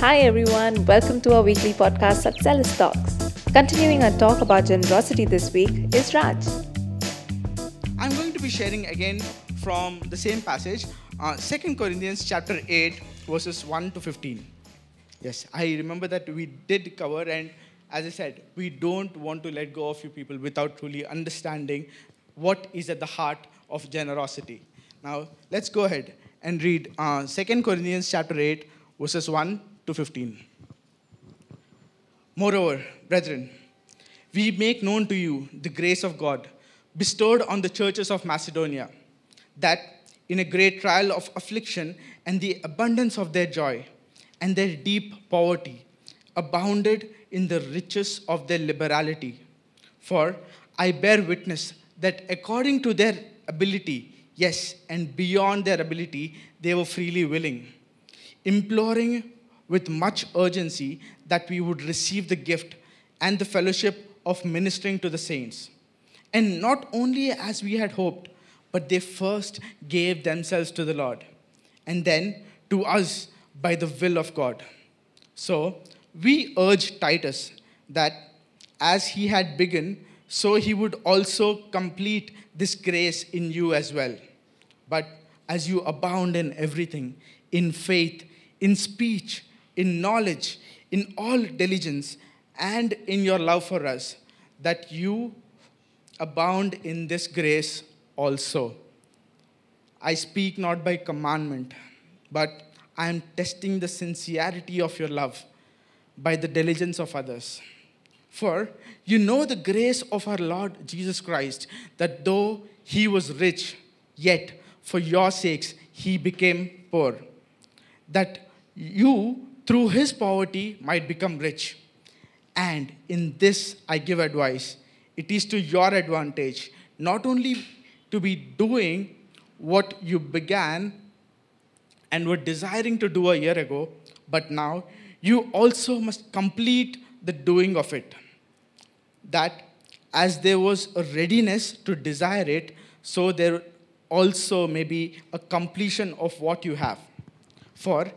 Hi everyone, welcome to our weekly podcast Satselis Talks. Continuing our talk about generosity this week is Raj. I'm going to be sharing again from the same passage, uh, 2 Corinthians chapter 8, verses 1 to 15. Yes, I remember that we did cover, and as I said, we don't want to let go of you people without truly understanding what is at the heart of generosity. Now, let's go ahead and read uh, 2 Corinthians chapter 8, verses 1 to 15. Moreover, brethren, we make known to you the grace of God bestowed on the churches of Macedonia, that in a great trial of affliction and the abundance of their joy and their deep poverty abounded in the riches of their liberality. For I bear witness that according to their ability, yes, and beyond their ability, they were freely willing, imploring with much urgency that we would receive the gift and the fellowship of ministering to the saints. And not only as we had hoped, but they first gave themselves to the Lord, and then to us by the will of God. So we urge Titus that as he had begun, so he would also complete this grace in you as well. But as you abound in everything, in faith, in speech, in knowledge, in all diligence, and in your love for us, that you abound in this grace also. I speak not by commandment, but I am testing the sincerity of your love by the diligence of others. For you know the grace of our Lord Jesus Christ, that though he was rich, yet for your sakes he became poor, that you through his poverty might become rich. And in this I give advice. It is to your advantage not only to be doing what you began and were desiring to do a year ago, but now you also must complete the doing of it. That as there was a readiness to desire it, so there also may be a completion of what you have. For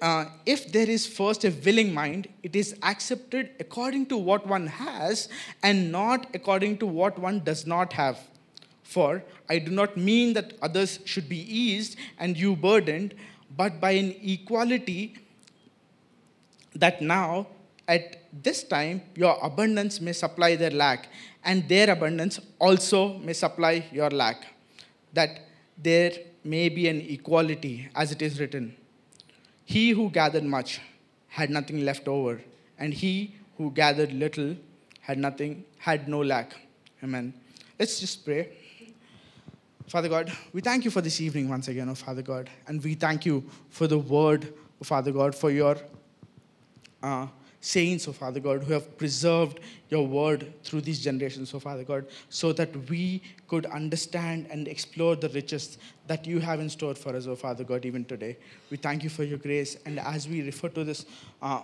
uh, if there is first a willing mind, it is accepted according to what one has and not according to what one does not have. For I do not mean that others should be eased and you burdened, but by an equality that now, at this time, your abundance may supply their lack, and their abundance also may supply your lack. That there may be an equality, as it is written. He who gathered much had nothing left over, and he who gathered little had nothing, had no lack. Amen. Let's just pray. Father God, we thank you for this evening once again, oh Father God, and we thank you for the word, oh Father God, for your uh, saints, oh Father God, who have preserved your word through these generations, oh Father God, so that we could understand and explore the riches that you have in store for us, oh Father God, even today. We thank you for your grace. And as we refer to this uh,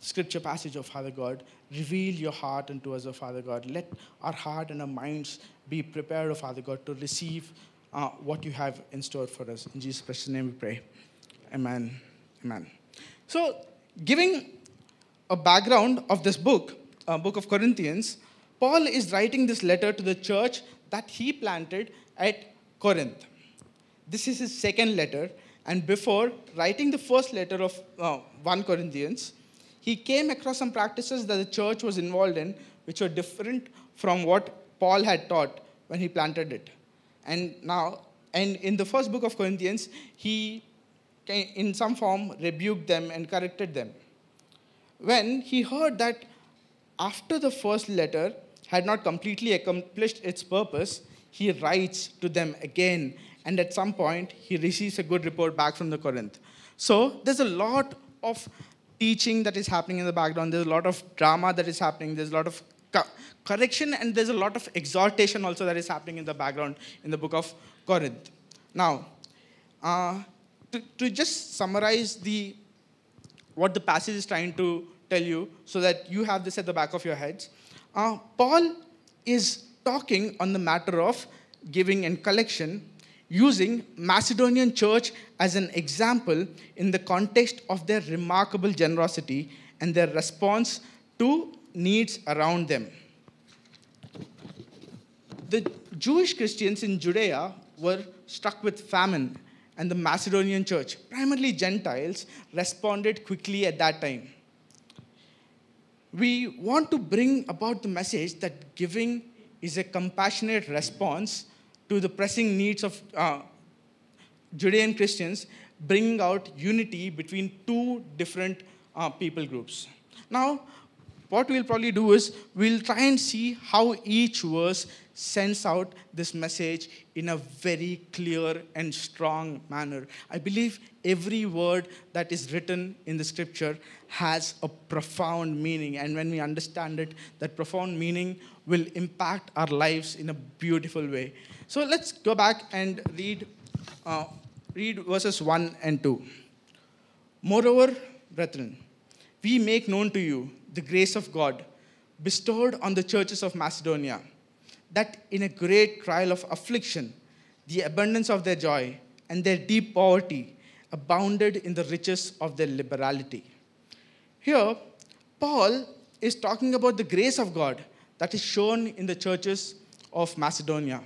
scripture passage, oh Father God, reveal your heart unto us, oh Father God. Let our heart and our minds be prepared, oh Father God, to receive uh, what you have in store for us. In Jesus' precious name we pray. Amen. Amen. So, giving a background of this book, uh, book of Corinthians, Paul is writing this letter to the church that he planted at Corinth. This is his second letter, and before writing the first letter of uh, 1 Corinthians, he came across some practices that the church was involved in, which were different from what Paul had taught when he planted it. And now, and in the first book of Corinthians, he, in some form, rebuked them and corrected them when he heard that after the first letter had not completely accomplished its purpose, he writes to them again, and at some point he receives a good report back from the Corinth. So there's a lot of teaching that is happening in the background. There's a lot of drama that is happening. There's a lot of correction, and there's a lot of exhortation also that is happening in the background in the book of Corinth. Now, uh, to, to just summarize the what the passage is trying to tell you so that you have this at the back of your heads. Uh, Paul is talking on the matter of giving and collection using Macedonian church as an example in the context of their remarkable generosity and their response to needs around them. The Jewish Christians in Judea were struck with famine, and the Macedonian church, primarily Gentiles, responded quickly at that time. We want to bring about the message that giving is a compassionate response to the pressing needs of uh, Judean Christians, bringing out unity between two different uh, people groups. Now, what we'll probably do is we'll try and see how each verse sends out this message in a very clear and strong manner. I believe every word that is written in the scripture has a profound meaning, and when we understand it, that profound meaning will impact our lives in a beautiful way. So let's go back and read, uh, read verses 1 and 2. Moreover, brethren, we make known to you the grace of God bestowed on the churches of Macedonia, that in a great trial of affliction, the abundance of their joy and their deep poverty abounded in the riches of their liberality. Here, Paul is talking about the grace of God that is shown in the churches of Macedonia.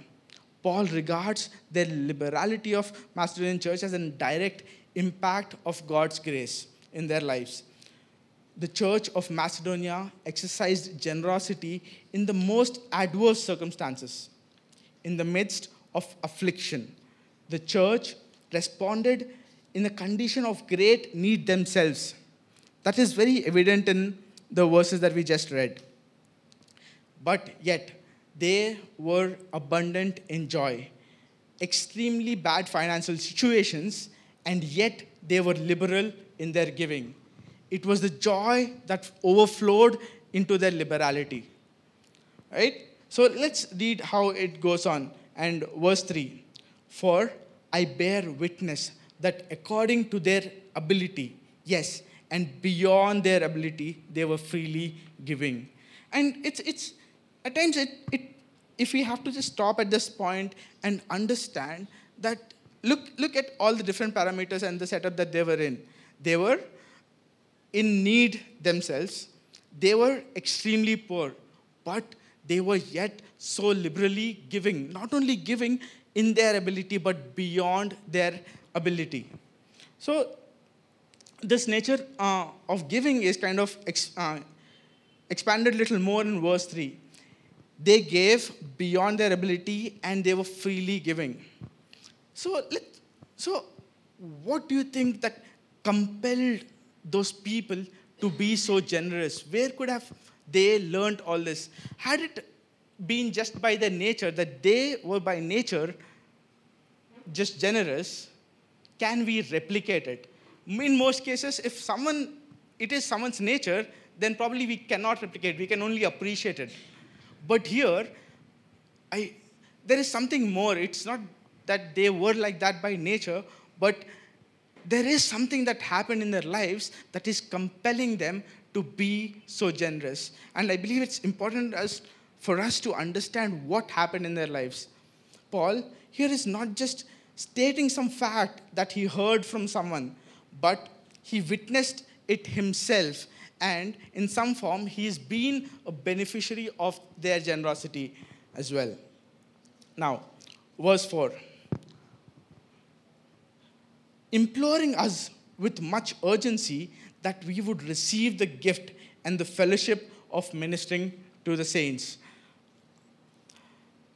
Paul regards the liberality of Macedonian church as a direct impact of God's grace in their lives the church of Macedonia exercised generosity in the most adverse circumstances. In the midst of affliction, the church responded in a condition of great need themselves. That is very evident in the verses that we just read. But yet, they were abundant in joy, extremely bad financial situations, and yet they were liberal in their giving. It was the joy that overflowed into their liberality. Right? So let's read how it goes on. And verse 3 For I bear witness that according to their ability, yes, and beyond their ability, they were freely giving. And it's, it's at times, it, it, if we have to just stop at this point and understand that, look, look at all the different parameters and the setup that they were in. They were in need themselves. They were extremely poor, but they were yet so liberally giving, not only giving in their ability, but beyond their ability. So, this nature uh, of giving is kind of ex- uh, expanded a little more in verse 3. They gave beyond their ability and they were freely giving. So, let, so what do you think that compelled those people to be so generous? Where could have they learned all this? Had it been just by their nature, that they were by nature just generous, can we replicate it? In most cases, if someone, it is someone's nature, then probably we cannot replicate, we can only appreciate it. But here, I, there is something more. It's not that they were like that by nature, but there is something that happened in their lives that is compelling them to be so generous. And I believe it's important as, for us to understand what happened in their lives. Paul here is not just stating some fact that he heard from someone, but he witnessed it himself. And in some form, he's been a beneficiary of their generosity as well. Now, verse 4 imploring us with much urgency that we would receive the gift and the fellowship of ministering to the saints.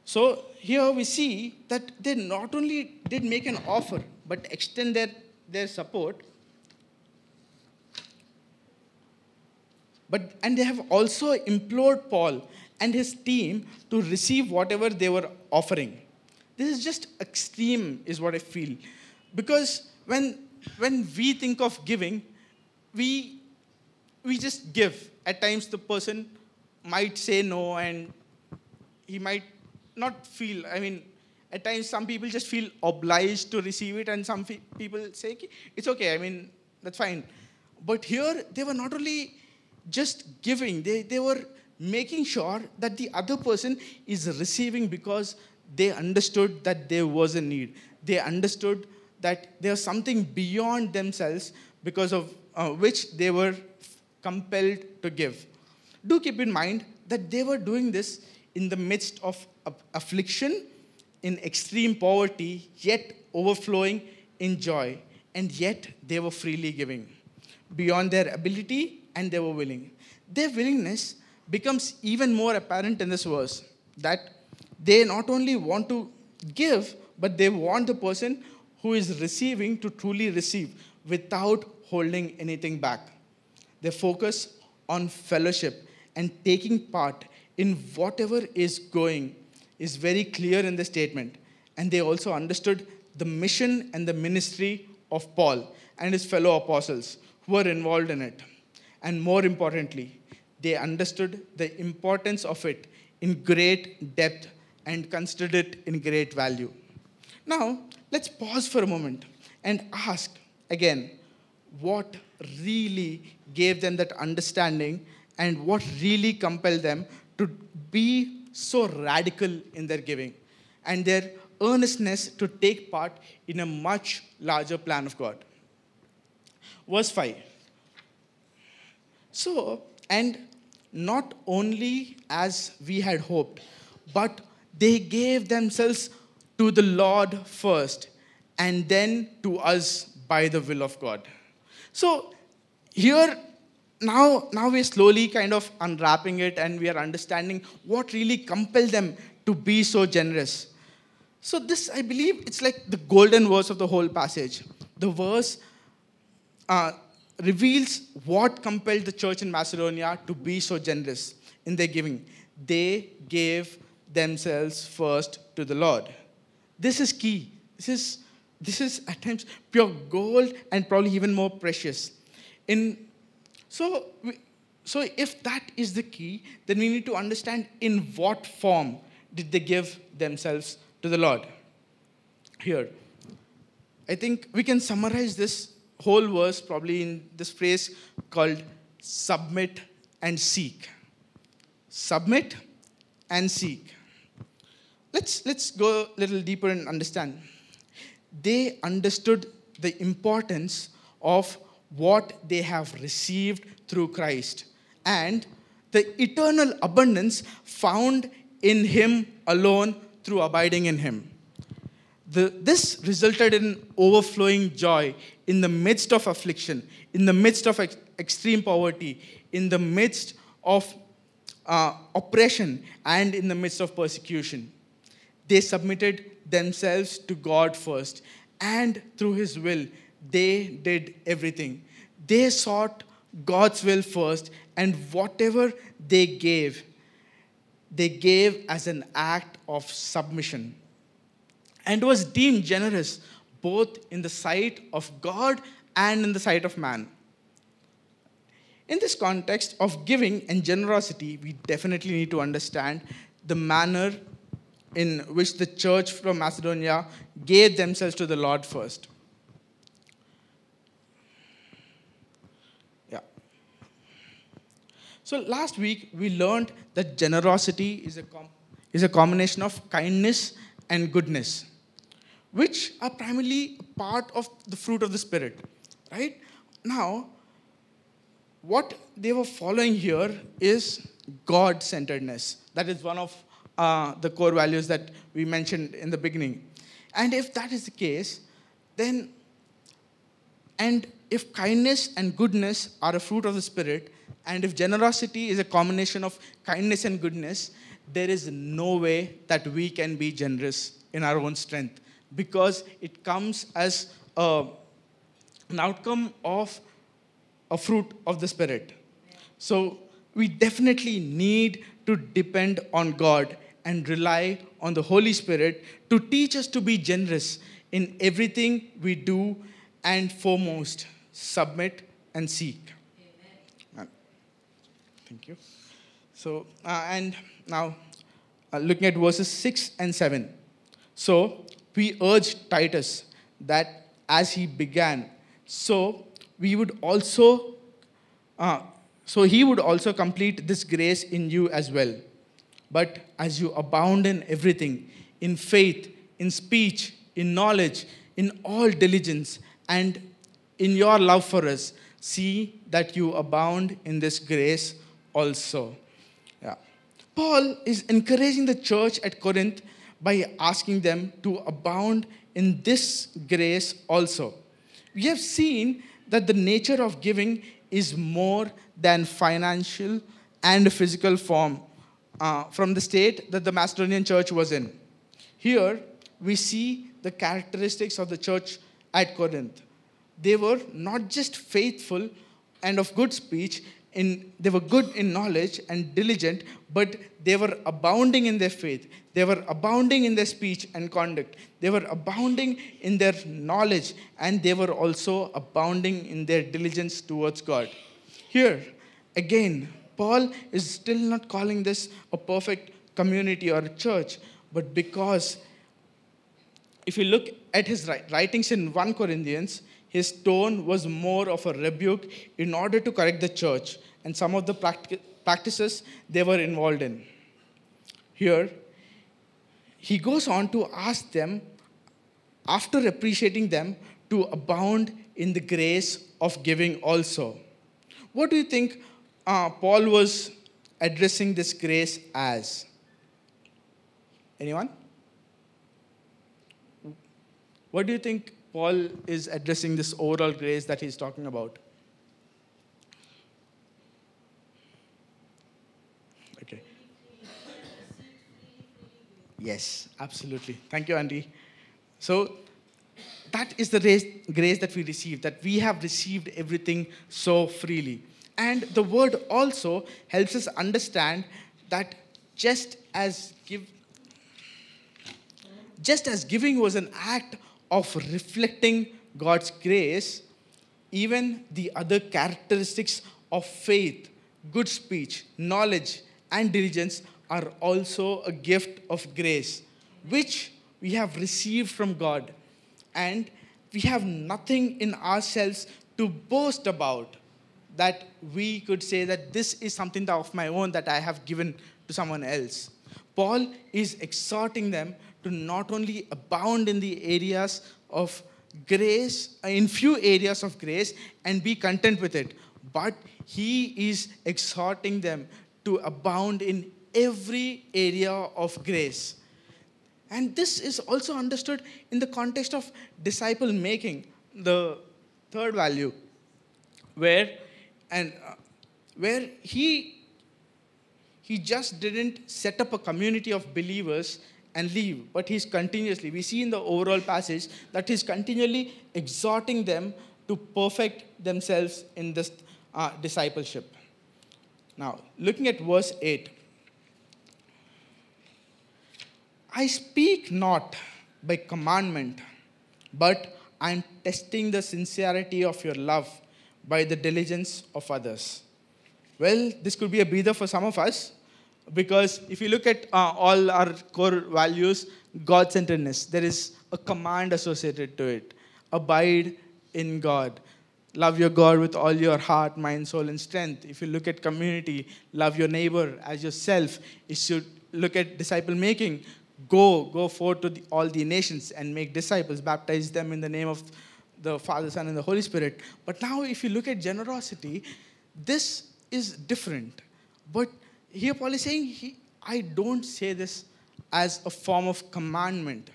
So here we see that they not only did make an offer, but extend their, their support. But, and they have also implored Paul and his team to receive whatever they were offering. This is just extreme, is what I feel. Because when, when we think of giving, we, we just give. At times, the person might say no, and he might not feel, I mean, at times, some people just feel obliged to receive it, and some people say, it's okay, I mean, that's fine. But here, they were not only just giving, they, they were making sure that the other person is receiving because they understood that there was a need. They understood that there was something beyond themselves because of uh, which they were compelled to give. Do keep in mind that they were doing this in the midst of affliction, in extreme poverty, yet overflowing in joy, and yet they were freely giving beyond their ability and they were willing. Their willingness becomes even more apparent in this verse that they not only want to give, but they want the person who is receiving to truly receive without holding anything back. They focus on fellowship and taking part in whatever is going is very clear in the statement. And they also understood the mission and the ministry of Paul and his fellow apostles who were involved in it. And more importantly, they understood the importance of it in great depth and considered it in great value. Now, let's pause for a moment and ask again what really gave them that understanding and what really compelled them to be so radical in their giving and their earnestness to take part in a much larger plan of God. Verse 5. So, and not only as we had hoped, but they gave themselves to the Lord first and then to us by the will of God. So, here now, now we're slowly kind of unwrapping it and we are understanding what really compelled them to be so generous. So, this, I believe, it's like the golden verse of the whole passage. The verse uh, reveals what compelled the church in Macedonia to be so generous in their giving. They gave themselves first to the Lord. This is key. This is, this is at times pure gold and probably even more precious. In so, so if that is the key, then we need to understand in what form did they give themselves to the Lord. Here, I think we can summarize this whole verse probably in this phrase called submit and seek. Submit and seek. Let's, let's go a little deeper and understand. They understood the importance of what they have received through Christ and the eternal abundance found in Him alone through abiding in Him. The, this resulted in overflowing joy in the midst of affliction, in the midst of ex- extreme poverty, in the midst of uh, oppression, and in the midst of persecution. They submitted themselves to God first, and through His will, they did everything. They sought God's will first, and whatever they gave, they gave as an act of submission. And was deemed generous both in the sight of God and in the sight of man. In this context of giving and generosity, we definitely need to understand the manner in which the church from Macedonia gave themselves to the Lord first. Yeah. So last week we learned that generosity is a, com- is a combination of kindness and goodness, which are primarily part of the fruit of the Spirit. Right? Now, what they were following here is God centeredness. That is one of uh, the core values that we mentioned in the beginning. And if that is the case, then, and if kindness and goodness are a fruit of the Spirit, and if generosity is a combination of kindness and goodness, there is no way that we can be generous in our own strength because it comes as a, an outcome of a fruit of the Spirit. So we definitely need to depend on God and rely on the Holy Spirit to teach us to be generous in everything we do and foremost submit and seek. Thank you. So, uh, and now uh, looking at verses 6 and 7. So, we urge Titus that as he began, so we would also, uh, so he would also complete this grace in you as well. But as you abound in everything, in faith, in speech, in knowledge, in all diligence, and in your love for us. See that you abound in this grace also. Yeah. Paul is encouraging the church at Corinth by asking them to abound in this grace also. We have seen that the nature of giving is more than financial and physical form uh, from the state that the Macedonian church was in. Here, we see the characteristics of the church at Corinth. They were not just faithful and of good speech, in, they were good in knowledge and diligent, but they were abounding in their faith. They were abounding in their speech and conduct. They were abounding in their knowledge, and they were also abounding in their diligence towards God. Here, again, Paul is still not calling this a perfect community or a church, but because if you look at his writings in 1 Corinthians, his tone was more of a rebuke in order to correct the church and some of the practices they were involved in. Here, he goes on to ask them, after appreciating them, to abound in the grace of giving also. What do you think uh, Paul was addressing this grace as? Anyone? What do you think Paul is addressing this overall grace that he's talking about? Okay. Yes, absolutely. Thank you, Andy. So, that is the grace that we receive, that we have received everything so freely. And the word also helps us understand that just as give, just as giving was an act of reflecting God's grace, even the other characteristics of faith, good speech, knowledge, and diligence are also a gift of grace, which we have received from God. And we have nothing in ourselves to boast about that we could say that this is something of my own that I have given to someone else. Paul is exhorting them to not only abound in the areas of grace, in few areas of grace, and be content with it, but he is exhorting them to abound in every area of grace. And this is also understood in the context of disciple making, the third value, where and uh, where he he just didn't set up a community of believers and leave, but he's continuously, we see in the overall passage that he's continually exhorting them to perfect themselves in this uh, discipleship. Now, looking at verse 8 I speak not by commandment, but I'm testing the sincerity of your love by the diligence of others. Well, this could be a breather for some of us because if you look at uh, all our core values, God centeredness, there is a command associated to it abide in God. Love your God with all your heart, mind, soul, and strength. If you look at community, love your neighbor as yourself. If you look at disciple making, go, go forth to the, all the nations and make disciples, baptize them in the name of the Father, Son, and the Holy Spirit. But now, if you look at generosity, this is different. But here Paul is saying, he, I don't say this as a form of commandment.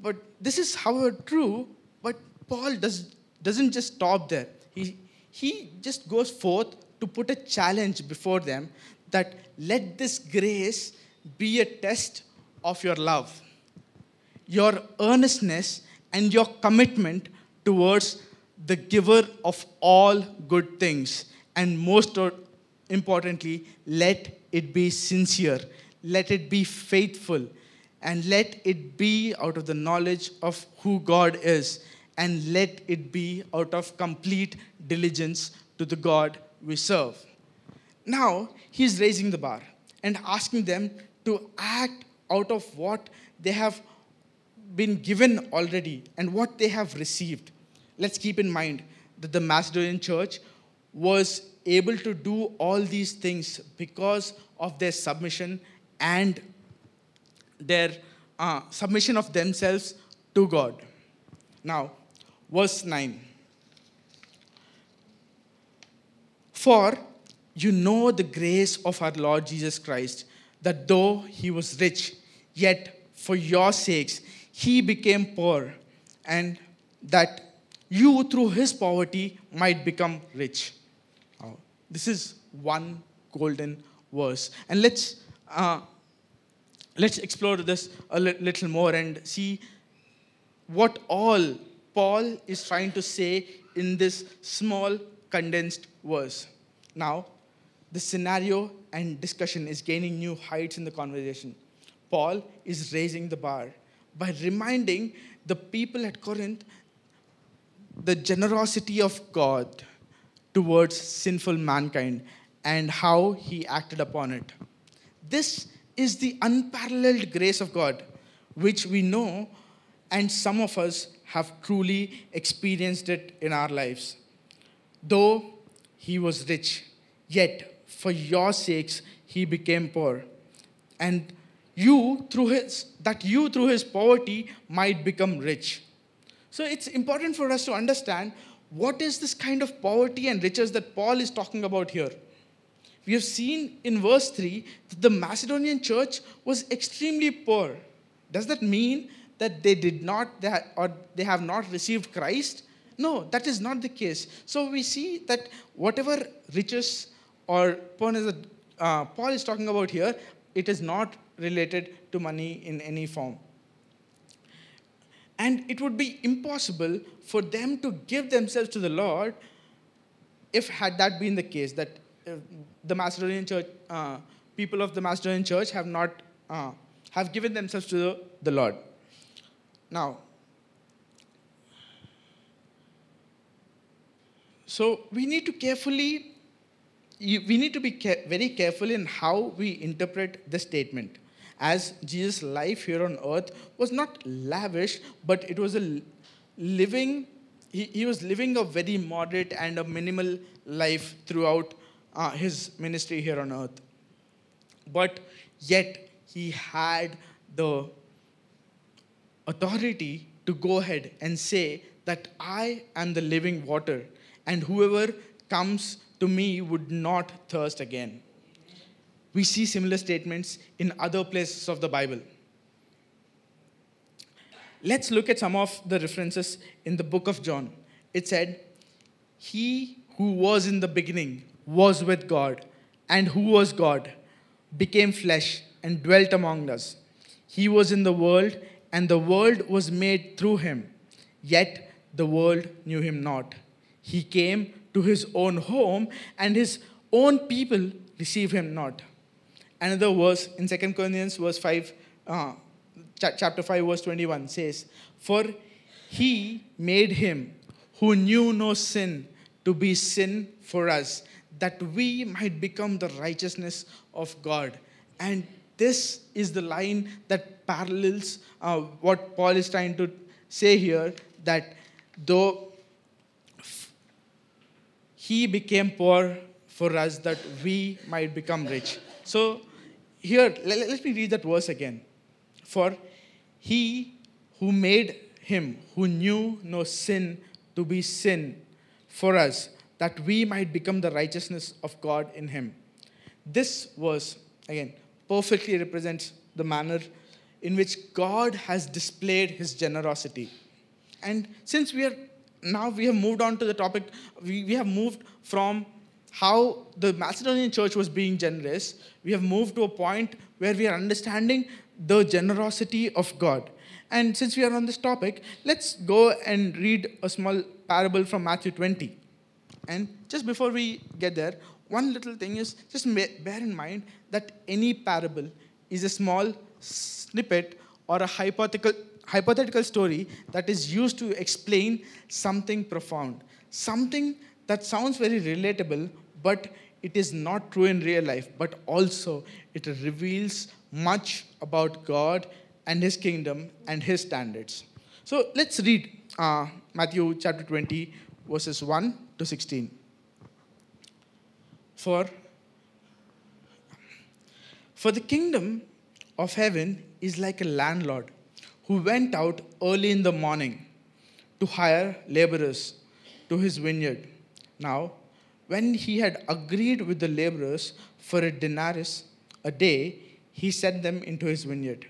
But this is, however, true, but Paul does, doesn't just stop there. He, he just goes forth to put a challenge before them that let this grace be a test of your love, your earnestness, and your commitment towards the giver of all good things, and most importantly, let it be sincere, let it be faithful, and let it be out of the knowledge of who God is, and let it be out of complete diligence to the God we serve. Now, he's raising the bar and asking them to act out of what they have been given already and what they have received. Let's keep in mind that the Macedonian church was able to do all these things because of their submission and their uh, submission of themselves to God. Now, verse 9. For you know the grace of our Lord Jesus Christ, that though he was rich, yet for your sakes he became poor, and that you through his poverty might become rich. Uh, this is one golden verse. And let's, uh, let's explore this a li- little more and see what all Paul is trying to say in this small condensed verse. Now, the scenario and discussion is gaining new heights in the conversation. Paul is raising the bar by reminding the people at Corinth the generosity of God towards sinful mankind and how he acted upon it. This is the unparalleled grace of God, which we know and some of us have truly experienced it in our lives. Though he was rich, yet for your sakes he became poor. And you through his that you through his poverty might become rich. So it's important for us to understand what is this kind of poverty and riches that Paul is talking about here. We have seen in verse 3 that the Macedonian church was extremely poor. Does that mean that they did not they or they have not received Christ? No, that is not the case. So we see that whatever riches or Paul is, uh, Paul is talking about here, it is not related to money in any form. And it would be impossible for them to give themselves to the Lord if had that been the case, that uh, the Macedonian church, uh, people of the Macedonian church have not, uh, have given themselves to the, the Lord. Now, so we need to carefully, we need to be very careful in how we interpret the statement as Jesus' life here on earth was not lavish, but it was a living, he, he was living a very moderate and a minimal life throughout uh, his ministry here on earth. But yet, he had the authority to go ahead and say that I am the living water, and whoever comes to me would not thirst again. We see similar statements in other places of the Bible. Let's look at some of the references in the book of John. It said, He who was in the beginning was with God, and who was God became flesh and dwelt among us. He was in the world, and the world was made through him, yet the world knew him not. He came to his own home, and his own people received him not another verse in 2 Corinthians verse 5, uh, chapter 5, verse 21 says, For he made him who knew no sin to be sin for us, that we might become the righteousness of God. And this is the line that parallels uh, what Paul is trying to say here that though he became poor for us, that we might become rich. So here, let, let me read that verse again. For he who made him who knew no sin to be sin for us, that we might become the righteousness of God in him. This verse, again, perfectly represents the manner in which God has displayed his generosity. And since we are now we have moved on to the topic, we, we have moved from how the Macedonian church was being generous, we have moved to a point where we are understanding the generosity of God. And since we are on this topic, let's go and read a small parable from Matthew 20. And just before we get there, one little thing is just bear in mind that any parable is a small snippet or a hypothetical, hypothetical story that is used to explain something profound, something that sounds very relatable, but it is not true in real life, but also it reveals much about God and His kingdom and His standards. So let's read uh, Matthew chapter 20, verses 1 to 16. For, for the kingdom of heaven is like a landlord who went out early in the morning to hire laborers to his vineyard. Now, when he had agreed with the laborers for a denarius a day, he sent them into his vineyard.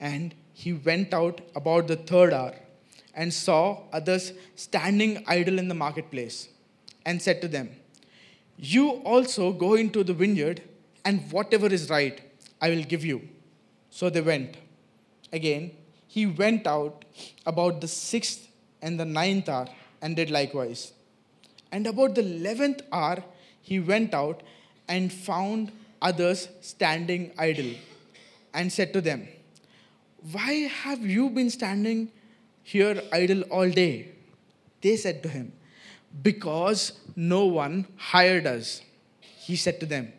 And he went out about the third hour and saw others standing idle in the marketplace and said to them, You also go into the vineyard, and whatever is right, I will give you. So they went. Again, he went out about the sixth and the ninth hour and did likewise. And about the eleventh hour, he went out and found others standing idle and said to them, Why have you been standing here idle all day? They said to him, Because no one hired us. He said to them,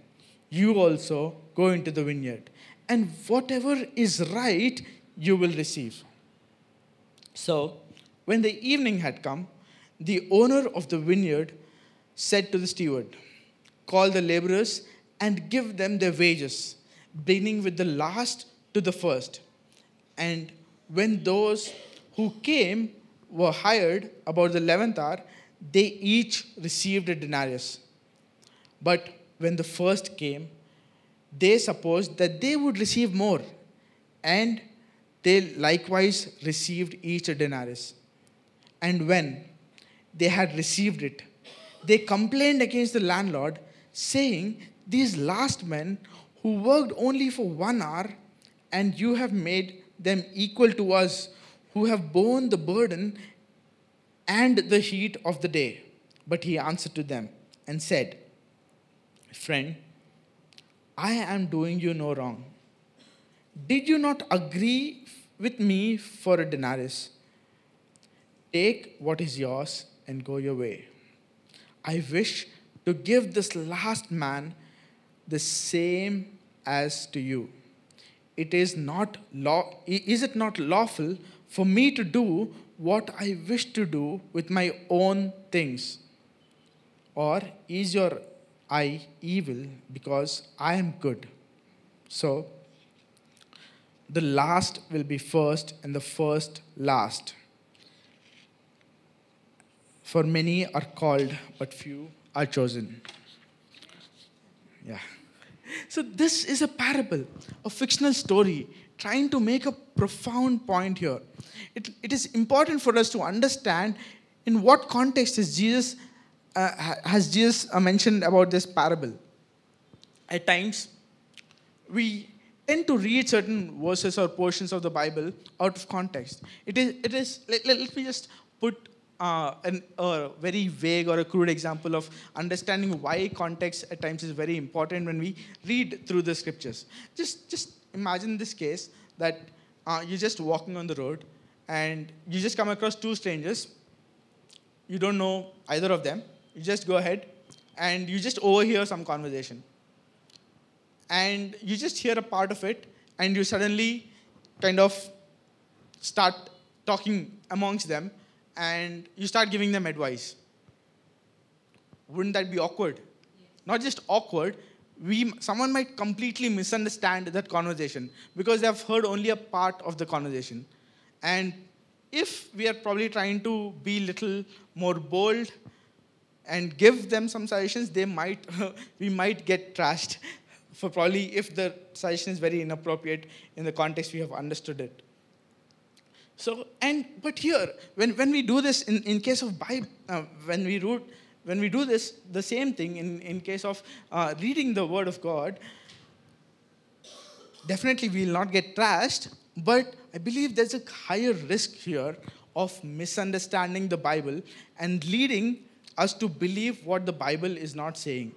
You also go into the vineyard, and whatever is right you will receive. So, when the evening had come, the owner of the vineyard said to the steward, Call the laborers and give them their wages, beginning with the last to the first. And when those who came were hired about the eleventh hour, they each received a denarius. But when the first came, they supposed that they would receive more, and they likewise received each a denarius. And when they had received it, they complained against the landlord, saying, These last men who worked only for one hour, and you have made them equal to us who have borne the burden and the heat of the day. But he answered to them and said, Friend, I am doing you no wrong. Did you not agree with me for a denarius? Take what is yours and go your way. I wish to give this last man the same as to you. It is not law, is it not lawful for me to do what I wish to do with my own things? Or is your eye evil because I am good? So, the last will be first, and the first last. For many are called, but few are chosen. Yeah. So, this is a parable, a fictional story, trying to make a profound point here. It, it is important for us to understand in what context is Jesus, uh, has Jesus uh, mentioned about this parable. At times, we tend to read certain verses or portions of the Bible out of context. It is, it is let, let me just put uh, an, a very vague or a crude example of understanding why context at times is very important when we read through the scriptures. Just, just imagine this case that uh, you're just walking on the road and you just come across two strangers. You don't know either of them. You just go ahead and you just overhear some conversation. And you just hear a part of it and you suddenly kind of start talking amongst them and you start giving them advice. Wouldn't that be awkward? Not just awkward, we, someone might completely misunderstand that conversation because they have heard only a part of the conversation. And if we are probably trying to be little more bold and give them some suggestions, they might, we might get trashed for probably if the suggestion is very inappropriate in the context we have understood it. So, and but here, when, when we do this in, in case of Bible, uh, when we root, when we do this, the same thing in, in case of uh, reading the Word of God, definitely we will not get trashed, but I believe there's a higher risk here of misunderstanding the Bible and leading us to believe what the Bible is not saying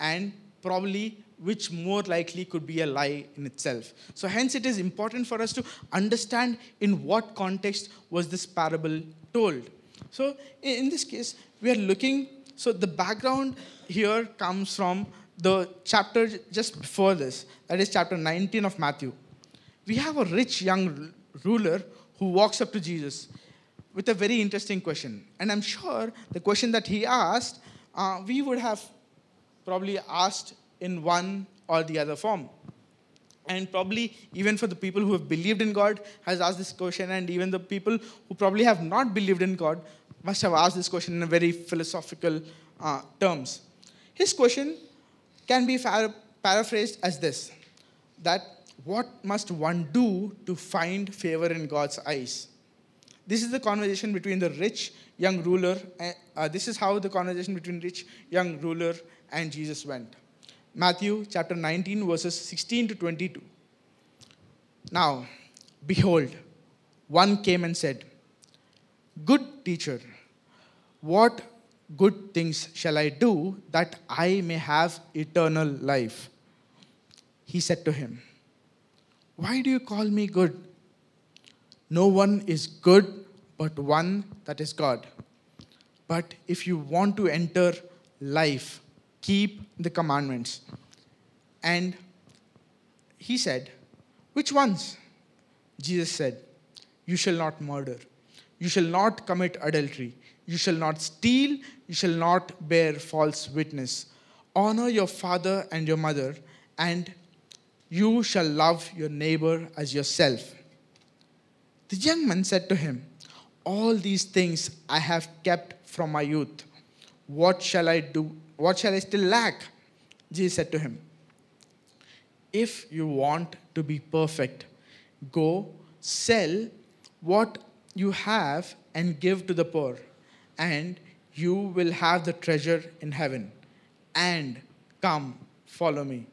and probably which more likely could be a lie in itself. So, hence, it is important for us to understand in what context was this parable told. So, in this case, we are looking, so the background here comes from the chapter just before this, that is chapter 19 of Matthew. We have a rich young ruler who walks up to Jesus with a very interesting question. And I'm sure the question that he asked, uh, we would have probably asked in one or the other form. and probably even for the people who have believed in God has asked this question, and even the people who probably have not believed in God must have asked this question in very philosophical uh, terms. His question can be far- paraphrased as this: that what must one do to find favor in God's eyes? This is the conversation between the rich young ruler. Uh, this is how the conversation between rich young ruler and Jesus went. Matthew chapter 19, verses 16 to 22. Now, behold, one came and said, Good teacher, what good things shall I do that I may have eternal life? He said to him, Why do you call me good? No one is good but one that is God. But if you want to enter life, keep the commandments. And he said, Which ones? Jesus said, You shall not murder, you shall not commit adultery, you shall not steal, you shall not bear false witness. Honor your father and your mother, and you shall love your neighbor as yourself. The young man said to him, All these things I have kept from my youth. What shall I do? What shall I still lack? Jesus said to him, If you want to be perfect, go sell what you have and give to the poor, and you will have the treasure in heaven. And come, follow me.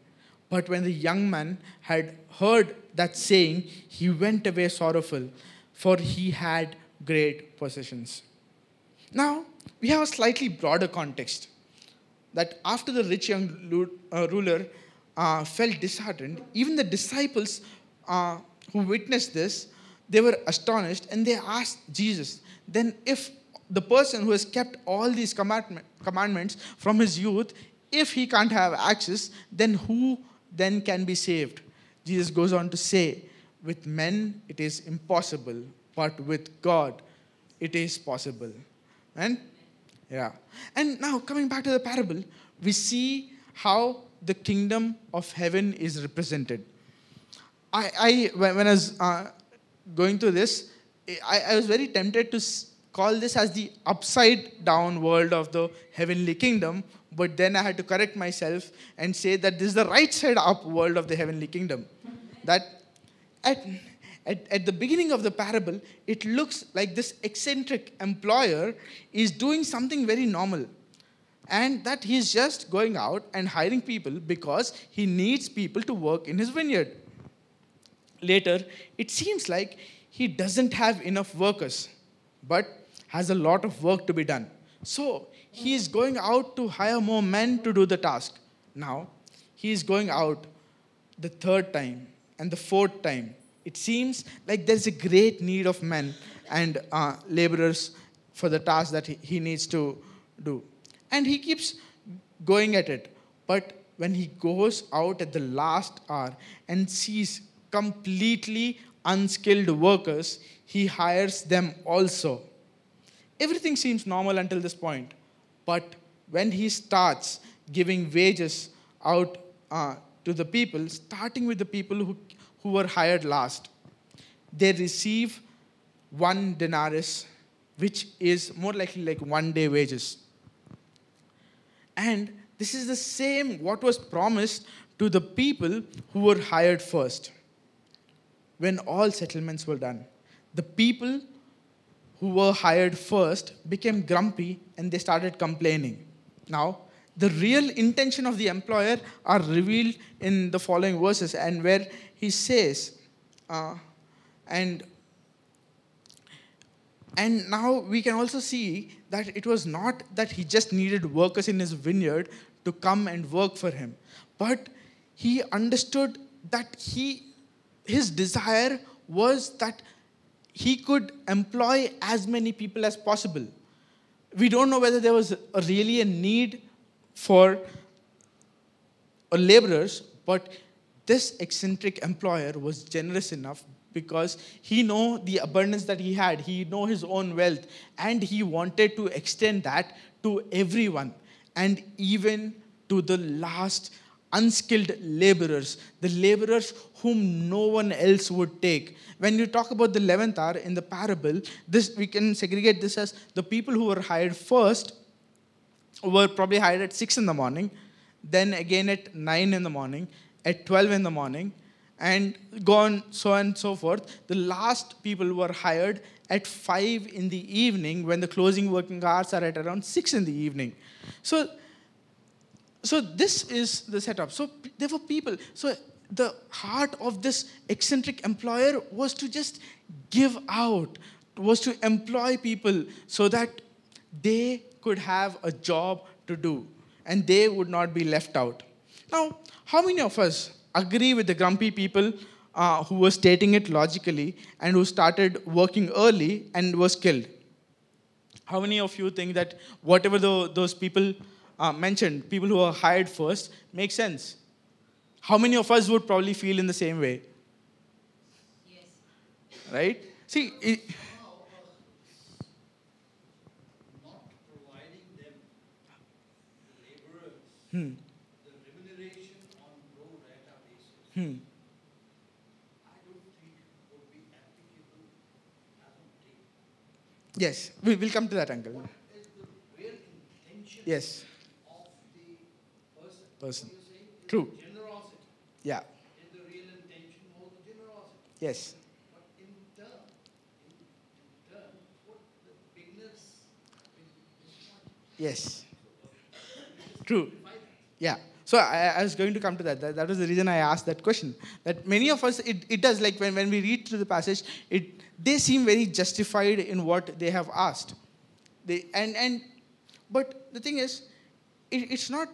But when the young man had heard that saying, he went away sorrowful, for he had great possessions. Now, we have a slightly broader context that after the rich young uh, ruler uh, felt disheartened, even the disciples uh, who witnessed this, they were astonished and they asked Jesus, then if the person who has kept all these commandments from his youth, if he can't have access, then who then can be saved? Jesus goes on to say, with men it is impossible, but with God it is possible. And yeah. And now coming back to the parable, we see how the kingdom of heaven is represented. I, I when I was uh, going through this, I, I was very tempted to call this as the upside down world of the heavenly kingdom, but then I had to correct myself and say that this is the right side up world of the heavenly kingdom. That at, at, at the beginning of the parable, it looks like this eccentric employer is doing something very normal. And that he's just going out and hiring people because he needs people to work in his vineyard. Later, it seems like he doesn't have enough workers, but has a lot of work to be done. So he is going out to hire more men to do the task. Now, he is going out the third time and the fourth time it seems like there's a great need of men and uh, laborers for the task that he, he needs to do. And he keeps going at it. But when he goes out at the last hour and sees completely unskilled workers, he hires them also. Everything seems normal until this point. But when he starts giving wages out uh, to the people, starting with the people who who were hired last. They receive one denarius, which is more likely like one day wages. And this is the same what was promised to the people who were hired first. When all settlements were done, the people who were hired first became grumpy and they started complaining. Now, the real intention of the employer are revealed in the following verses and where he says, uh, and and now we can also see that it was not that he just needed workers in his vineyard to come and work for him, but he understood that he his desire was that he could employ as many people as possible. We don't know whether there was a really a need for laborers, but this eccentric employer was generous enough because he know the abundance that he had he know his own wealth and he wanted to extend that to everyone and even to the last unskilled laborers, the laborers whom no one else would take. When you talk about the 11th hour in the parable, this we can segregate this as the people who were hired first were probably hired at 6 in the morning, then again at 9 in the morning, at 12 in the morning, and gone so on and so forth. The last people were hired at 5 in the evening when the closing working hours are at around 6 in the evening. So, so this is the setup. So there were people. So the heart of this eccentric employer was to just give out, was to employ people so that they could have a job to do and they would not be left out. Now, how many of us agree with the grumpy people uh, who were stating it logically and who started working early and was killed? How many of you think that whatever the, those people uh, mentioned, people who are hired first, makes sense? How many of us would probably feel in the same way? Yes. Right? See, it, Hmm. The remuneration on pro rata basis. Hmm. I don't think would be applicable as of today. Yes, we will come to that angle. What is the real intention yes. of the person? Person. True. Generosity. Yeah. Is the real intention more the generosity? Yes. But in turn, in, in turn, what the beginners Yes. True. Yeah. So I, I, was going to come to that. that. that. was the reason I asked that question. That many of us, it, it does, like when, when we read through the passage, it, they seem very justified in what they have asked. They, and, and, but the thing is, it, it's not,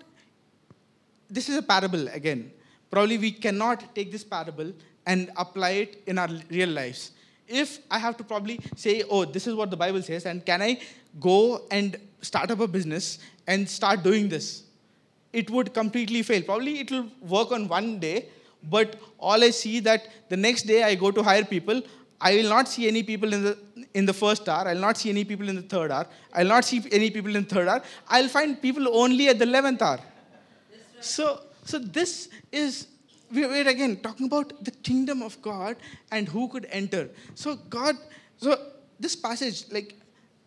this is a parable again. Probably we cannot take this parable and apply it in our real lives. If I have to probably say, oh, this is what the Bible says, and can I go and start up a business and start doing this? It would completely fail. Probably it will work on one day, but all I see that the next day I go to hire people, I will not see any people in the in the first hour. I'll not see any people in the third hour. I'll not see any people in the third hour. I'll find people only at the eleventh hour. So so this is we're again talking about the kingdom of God and who could enter. So God, so this passage, like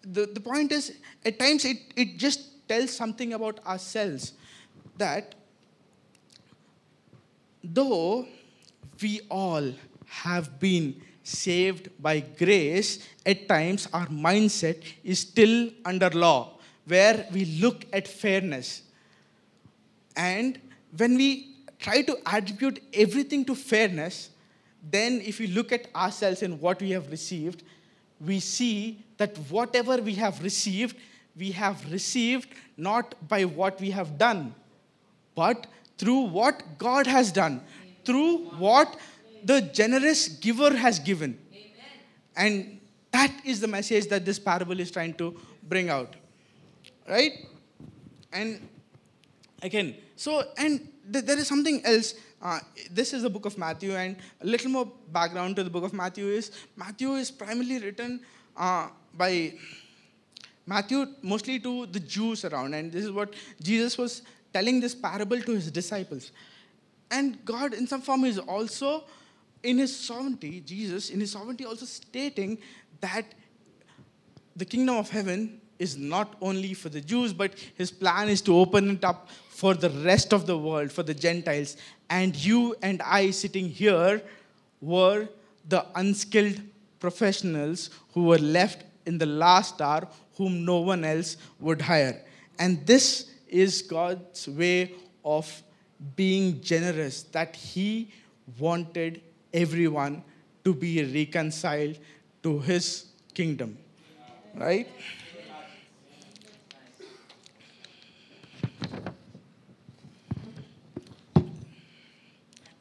the, the point is at times it, it just tells something about ourselves that though we all have been saved by grace, at times our mindset is still under law, where we look at fairness. And when we try to attribute everything to fairness, then if we look at ourselves and what we have received, we see that whatever we have received, we have received not by what we have done, but through what God has done, through what the generous giver has given. And that is the message that this parable is trying to bring out. Right? And again, so, and th- there is something else. Uh, this is the book of Matthew, and a little more background to the book of Matthew is Matthew is primarily written uh, by Matthew mostly to the Jews around, and this is what Jesus was telling this parable to his disciples. And God, in some form, is also, in his sovereignty, Jesus, in his sovereignty, also stating that the kingdom of heaven is not only for the Jews, but his plan is to open it up for the rest of the world, for the Gentiles. And you and I sitting here were the unskilled professionals who were left in the last hour, whom no one else would hire. And this is God's way of being generous, that He wanted everyone to be reconciled to His kingdom. Right?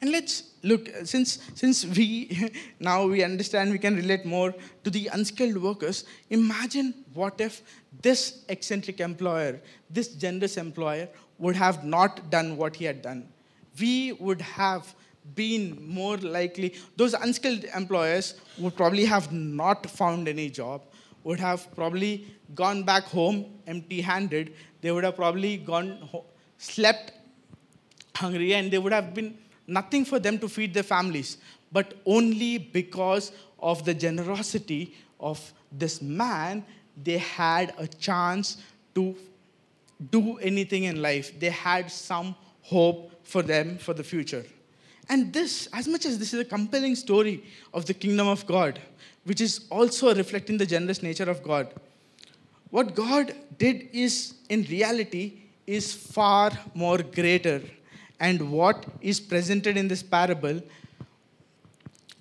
And let's look, since, since we now we understand we can relate more to the unskilled workers, imagine what if this eccentric employer, this generous employer, would have not done what he had done. We would have been more likely, those unskilled employers would probably have not found any job, would have probably gone back home empty handed. They would have probably gone, slept hungry and they would have been nothing for them to feed their families, but only because of the generosity of this man, they had a chance to do anything in life. They had some hope for them for the future. And this, as much as this is a compelling story of the kingdom of God, which is also reflecting the generous nature of God, what God did is, in reality, is far more greater. And what is presented in this parable.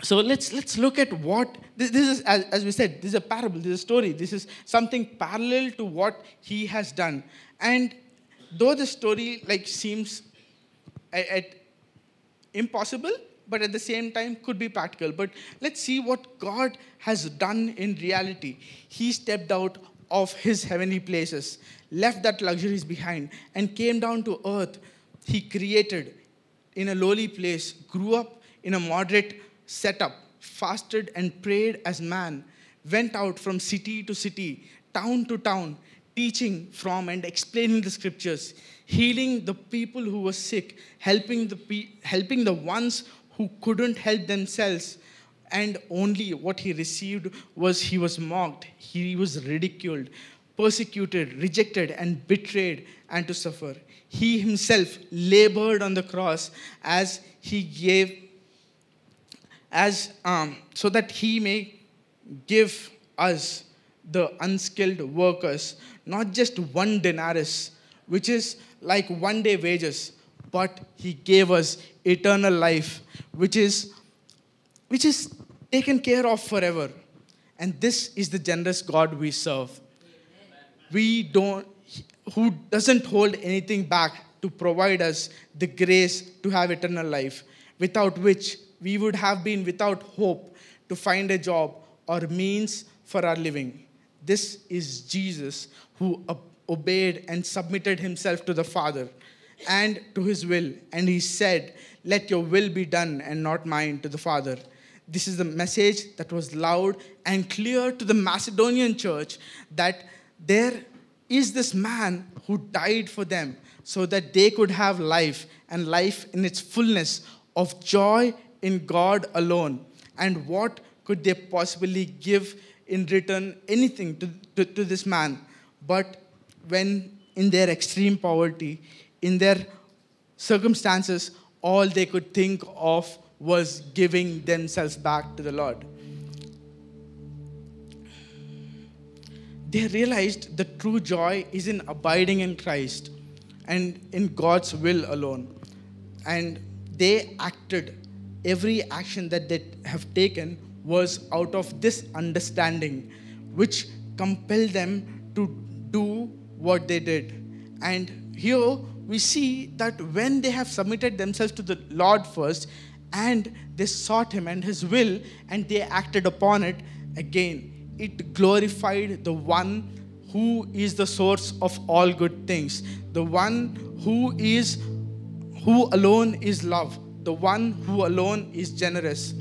So let's let's look at what this, this is as, as, we said this is a parable this is a story. This is something parallel to what he has done. And though the story like seems at, at impossible but at the same time could be practical. But let's see what god has done in reality. He stepped out of his heavenly places left that luxuries behind and came down to earth he created in a lowly place grew up in a moderate setup, fasted and prayed as man, went out from city to city, town to town, teaching from and explaining the scriptures, healing the people who were sick, helping the, pe- helping the ones who couldn't help themselves. And only what he received was he was mocked, he was ridiculed, persecuted, rejected, and betrayed, and to suffer. He himself labored on the cross as he gave as um, so that he may give us the unskilled workers not just one denarius which is like one day wages but he gave us eternal life which is which is taken care of forever. And this is the generous god we serve. We don't who doesn't hold anything back to provide us the grace to have eternal life without which we would have been without hope to find a job or means for our living. This is Jesus who obeyed and submitted himself to the Father and to his will. And he said, Let your will be done and not mine to the Father. This is the message that was loud and clear to the Macedonian church that there is this man who died for them so that they could have life and life in its fullness of joy in God alone. And what could they possibly give in return anything to, to, to this man? But when in their extreme poverty, in their circumstances, all they could think of was giving themselves back to the Lord. They realized the true joy is in abiding in Christ and in God's will alone. And they acted every action that they have taken was out of this understanding, which compelled them to do what they did. And here we see that when they have submitted themselves to the Lord first, and they sought Him and His will, and they acted upon it again, it glorified the one who is the source of all good things, the one who is who alone is love the one who alone is generous.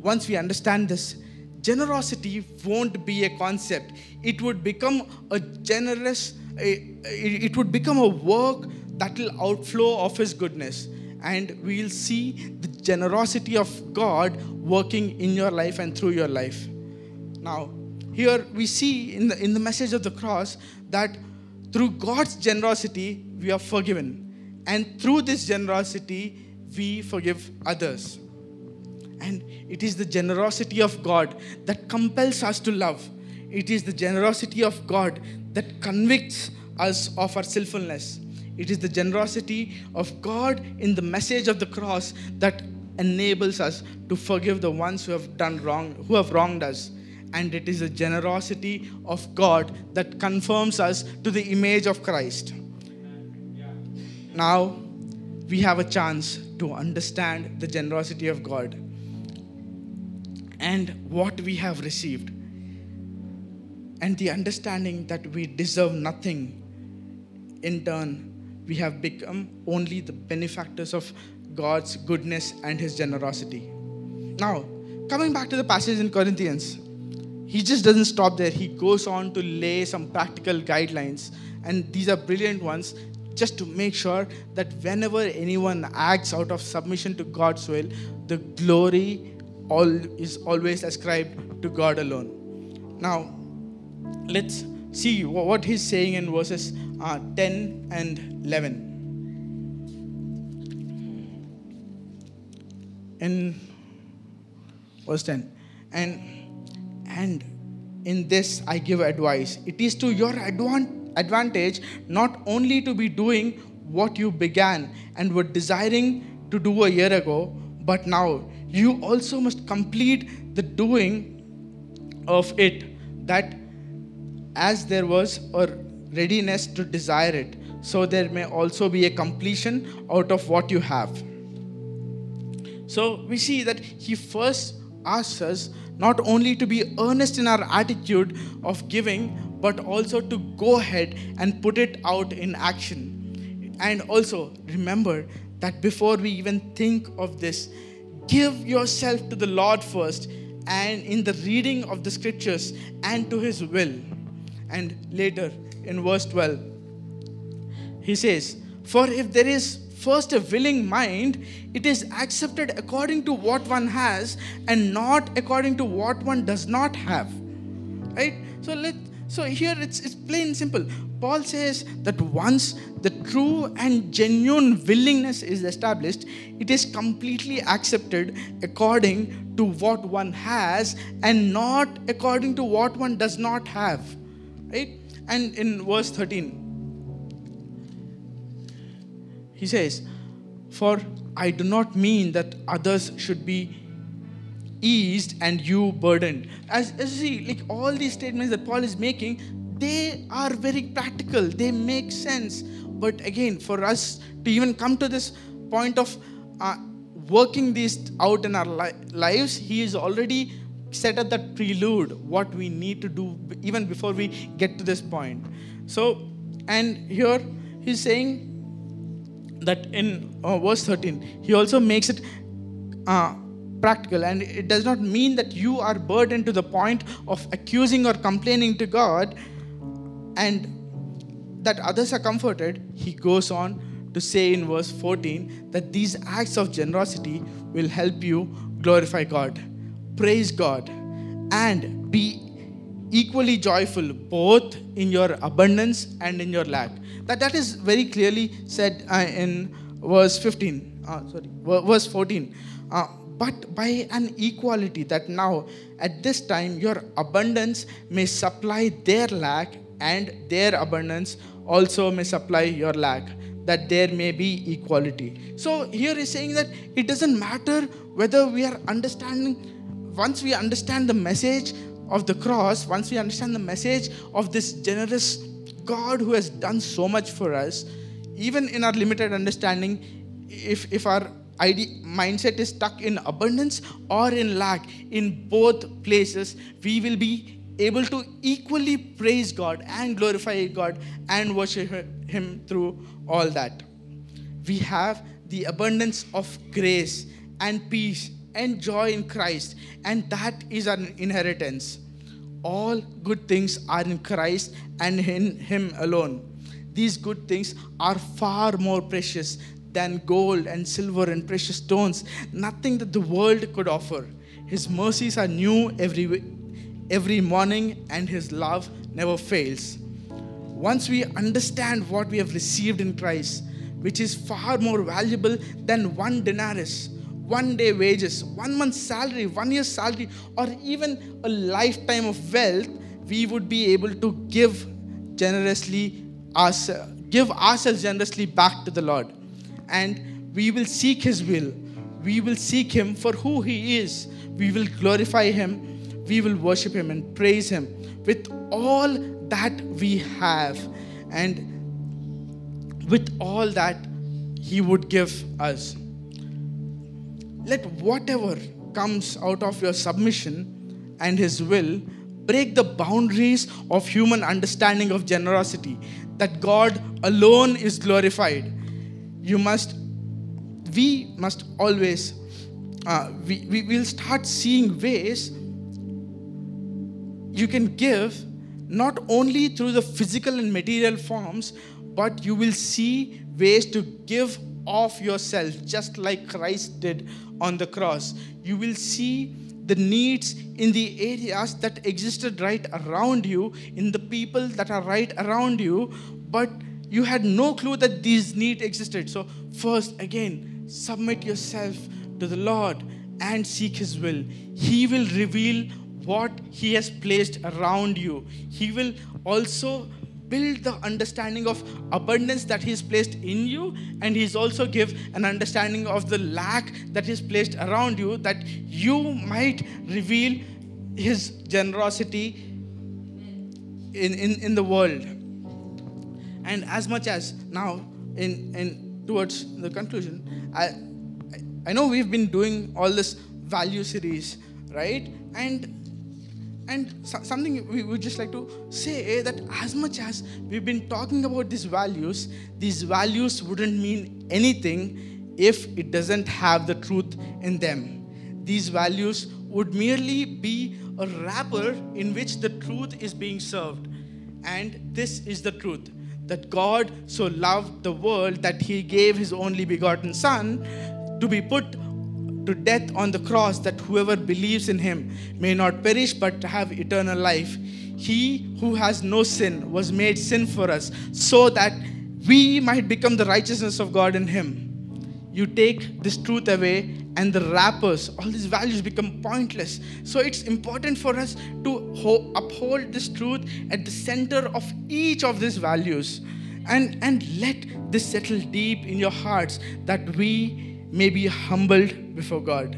Once we understand this, generosity won't be a concept. It would become a generous, it would become a work that will outflow of His goodness. And we'll see the generosity of God working in your life and through your life. Now, here we see in the, in the message of the cross that through God's generosity, we are forgiven. And through this generosity, we forgive others. And it is the generosity of God that compels us to love. It is the generosity of God that convicts us of our sinfulness. It is the generosity of God in the message of the cross that enables us to forgive the ones who have done wrong, who have wronged us. And it is the generosity of God that confirms us to the image of Christ. Now, we have a chance to understand the generosity of God and what we have received, and the understanding that we deserve nothing. In turn, we have become only the benefactors of God's goodness and His generosity. Now, coming back to the passage in Corinthians, he just doesn't stop there. He goes on to lay some practical guidelines, and these are brilliant ones just to make sure that whenever anyone acts out of submission to God's will, the glory all is always ascribed to God alone. Now, let's see what he's saying in verses uh, 10 and 11. In verse 10, and and in this I give advice. It is to your advantage not only to be doing what you began and were desiring to do a year ago, but now you also must complete the doing of it, that as there was a readiness to desire it, so there may also be a completion out of what you have. So we see that he first asks us not only to be earnest in our attitude of giving, but also to go ahead and put it out in action. And also remember that before we even think of this, give yourself to the Lord first and in the reading of the scriptures and to his will. And later in verse 12, he says, For if there is first a willing mind, it is accepted according to what one has and not according to what one does not have. Right? So let so here it's it's plain simple. Paul says that once the true and genuine willingness is established, it is completely accepted according to what one has and not according to what one does not have. Right? And in verse 13, he says, For I do not mean that others should be eased and you burdened. As, as you see, like all these statements that Paul is making, they are very practical, they make sense. But again, for us to even come to this point of uh, working these out in our li- lives, he is already set up that prelude, what we need to do even before we get to this point. So, and here he's saying, that in uh, verse 13, he also makes it uh, practical. And it does not mean that you are burdened to the point of accusing or complaining to God and that others are comforted. He goes on to say in verse 14 that these acts of generosity will help you glorify God, praise God, and be equally joyful both in your abundance and in your lack. That, that is very clearly said uh, in verse 15, uh, sorry, verse 14. Uh, but by an equality that now at this time your abundance may supply their lack and their abundance also may supply your lack that there may be equality so here is saying that it doesn't matter whether we are understanding once we understand the message of the cross once we understand the message of this generous God who has done so much for us, even in our limited understanding, if, if our ID, mindset is stuck in abundance or in lack, in both places, we will be able to equally praise God and glorify God and worship Him through all that. We have the abundance of grace and peace and joy in Christ, and that is our inheritance all good things are in Christ and in Him alone. These good things are far more precious than gold and silver and precious stones, nothing that the world could offer. His mercies are new every, every morning, and His love never fails. Once we understand what we have received in Christ, which is far more valuable than one denarius, one day wages, one month's salary, one year's salary, or even a lifetime of wealth, we would be able to give generously, us, give ourselves generously back to the Lord. And we will seek His will. We will seek Him for who He is. We will glorify Him. We will worship Him and praise Him with all that we have and with all that He would give us let whatever comes out of your submission and His will break the boundaries of human understanding of generosity, that God alone is glorified. You must, we must always, uh, we, we will start seeing ways you can give not only through the physical and material forms, but you will see ways to give of yourself, just like Christ did on the cross. You will see the needs in the areas that existed right around you, in the people that are right around you, but you had no clue that these needs existed. So, first, again, submit yourself to the Lord and seek His will. He will reveal what He has placed around you. He will also build the understanding of abundance that He's placed in you, and He's also give an understanding of the lack that is placed around you, that you might reveal His generosity in, in, in the world. And as much as now, in, in towards the conclusion, I, I know we've been doing all this value series, right? And and so, something we would just like to say that as much as we've been talking about these values, these values wouldn't mean anything if it doesn't have the truth in them. These values would merely be a wrapper in which the truth is being served. And this is the truth that God so loved the world that he gave his only begotten Son to be put to death on the cross that whoever believes in him may not perish but have eternal life. He who has no sin was made sin for us so that we might become the righteousness of God in him. You take this truth away, and the wrappers, all these values become pointless. So it's important for us to ho- uphold this truth at the center of each of these values and, and let this settle deep in your hearts that we may be humbled before God.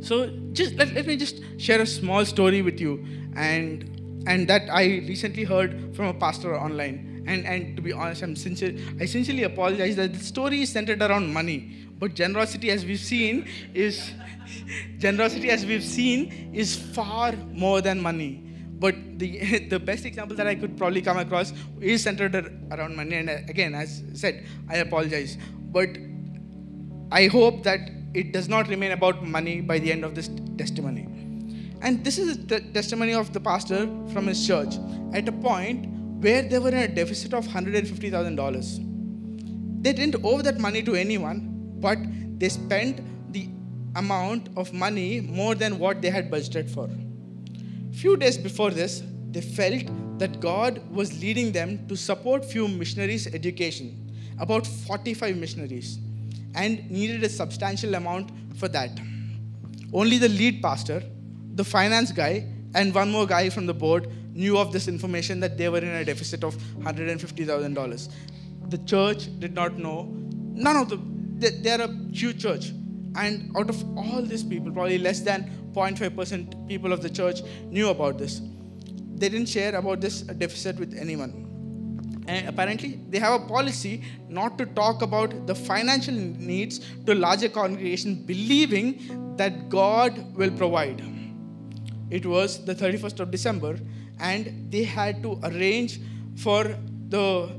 So just let, let me just share a small story with you and and that I recently heard from a pastor online. And and to be honest, I'm sincere, I sincerely apologize that the story is centered around money. But generosity as we've seen is generosity as we've seen is far more than money. But the, the best example that I could probably come across is centered around money. And uh, again, as I said, I apologize. But I hope that it does not remain about money by the end of this testimony. And this is the testimony of the pastor from his church at a point where they were in a deficit of $150,000. They didn't owe that money to anyone, but they spent the amount of money more than what they had budgeted for. Few days before this, they felt that God was leading them to support few missionaries' education, about 45 missionaries and needed a substantial amount for that. Only the lead pastor, the finance guy, and one more guy from the board knew of this information that they were in a deficit of $150,000. The church did not know. None of them. they, are a huge church. And out of all these people, probably less than 0.5% people of the church knew about this. They didn't share about this deficit with anyone. And apparently, they have a policy not to talk about the financial needs to larger congregation, believing that God will provide. It was the 31st of December, and they had to arrange for the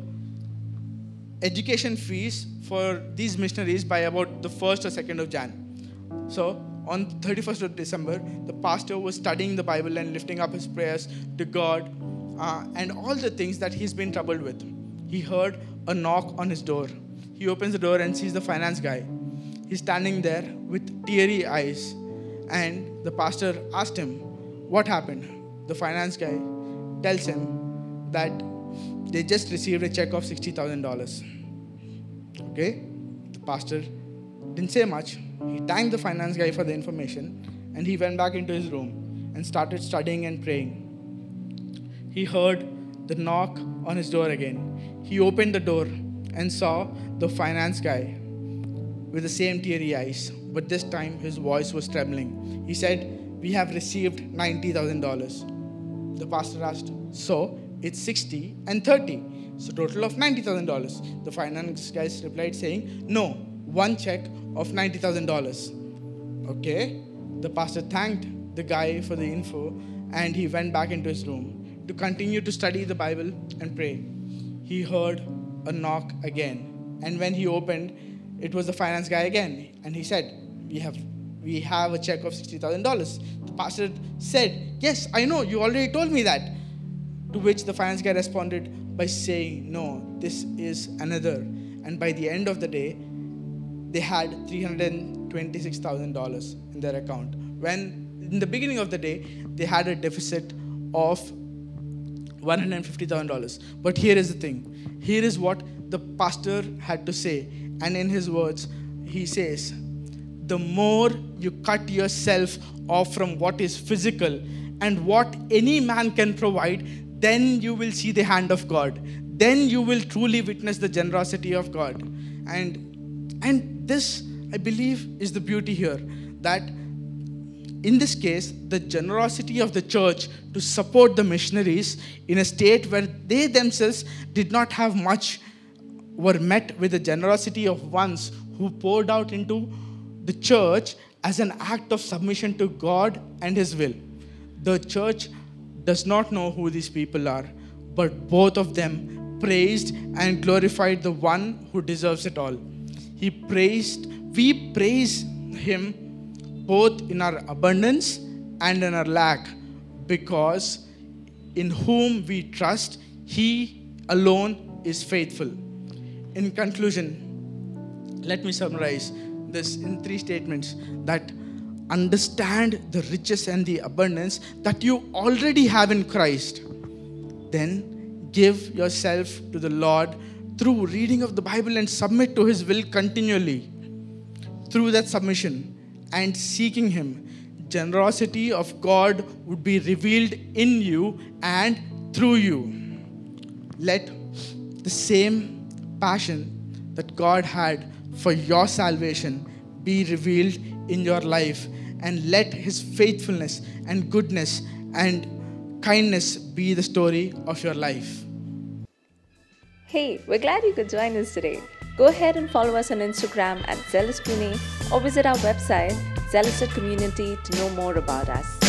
education fees for these missionaries by about the 1st or 2nd of Jan. So, on 31st of December, the pastor was studying the Bible and lifting up his prayers to God uh, and all the things that he's been troubled with. He heard a knock on his door. He opens the door and sees the finance guy. He's standing there with teary eyes. And the pastor asked him, What happened? The finance guy tells him that they just received a check of $60,000. Okay? The pastor didn't say much. He thanked the finance guy for the information and he went back into his room and started studying and praying he heard the knock on his door again. He opened the door and saw the finance guy with the same teary eyes, but this time his voice was trembling. He said, We have received $90,000. The pastor asked, So it's 60 and 30, so total of $90,000. The finance guy replied, saying, No, one check of $90,000. Okay, the pastor thanked the guy for the info and he went back into his room to continue to study the Bible and pray. He heard a knock again. And when he opened, it was the finance guy again. And he said, We have we have a check of $60,000. The pastor said, Yes, I know, you already told me that. To which the finance guy responded by saying, No, this is another. And by the end of the day, they had $326,000 in their account. When in the beginning of the day, they had a deficit of $150,000. But here is the thing here is what the pastor had to say. And in his words, he says, The more you cut yourself off from what is physical and what any man can provide, then you will see the hand of God. Then you will truly witness the generosity of God. And, and this, I believe, is the beauty here that in this case, the generosity of the church to support the missionaries in a state where they themselves did not have much were met with the generosity of ones who poured out into the church as an act of submission to God and His will. The church does not know who these people are, but both of them praised and glorified the one who deserves it all. He praised, we praise Him both in our abundance and in our lack, because in whom we trust, He alone is faithful. In conclusion, let me summarize this in three statements that understand the riches and the abundance that you already have in Christ. Then give yourself to the Lord through reading of the Bible and submit to His will continually. Through that submission, and seeking Him, generosity of God would be revealed in you and through you. Let the same passion that God had for your salvation be revealed in your life, and let His faithfulness and goodness and kindness be the story of your life. Hey, we're glad you could join us today. Go ahead and follow us on Instagram at Zealous or visit our website, Zealous Community, to know more about us.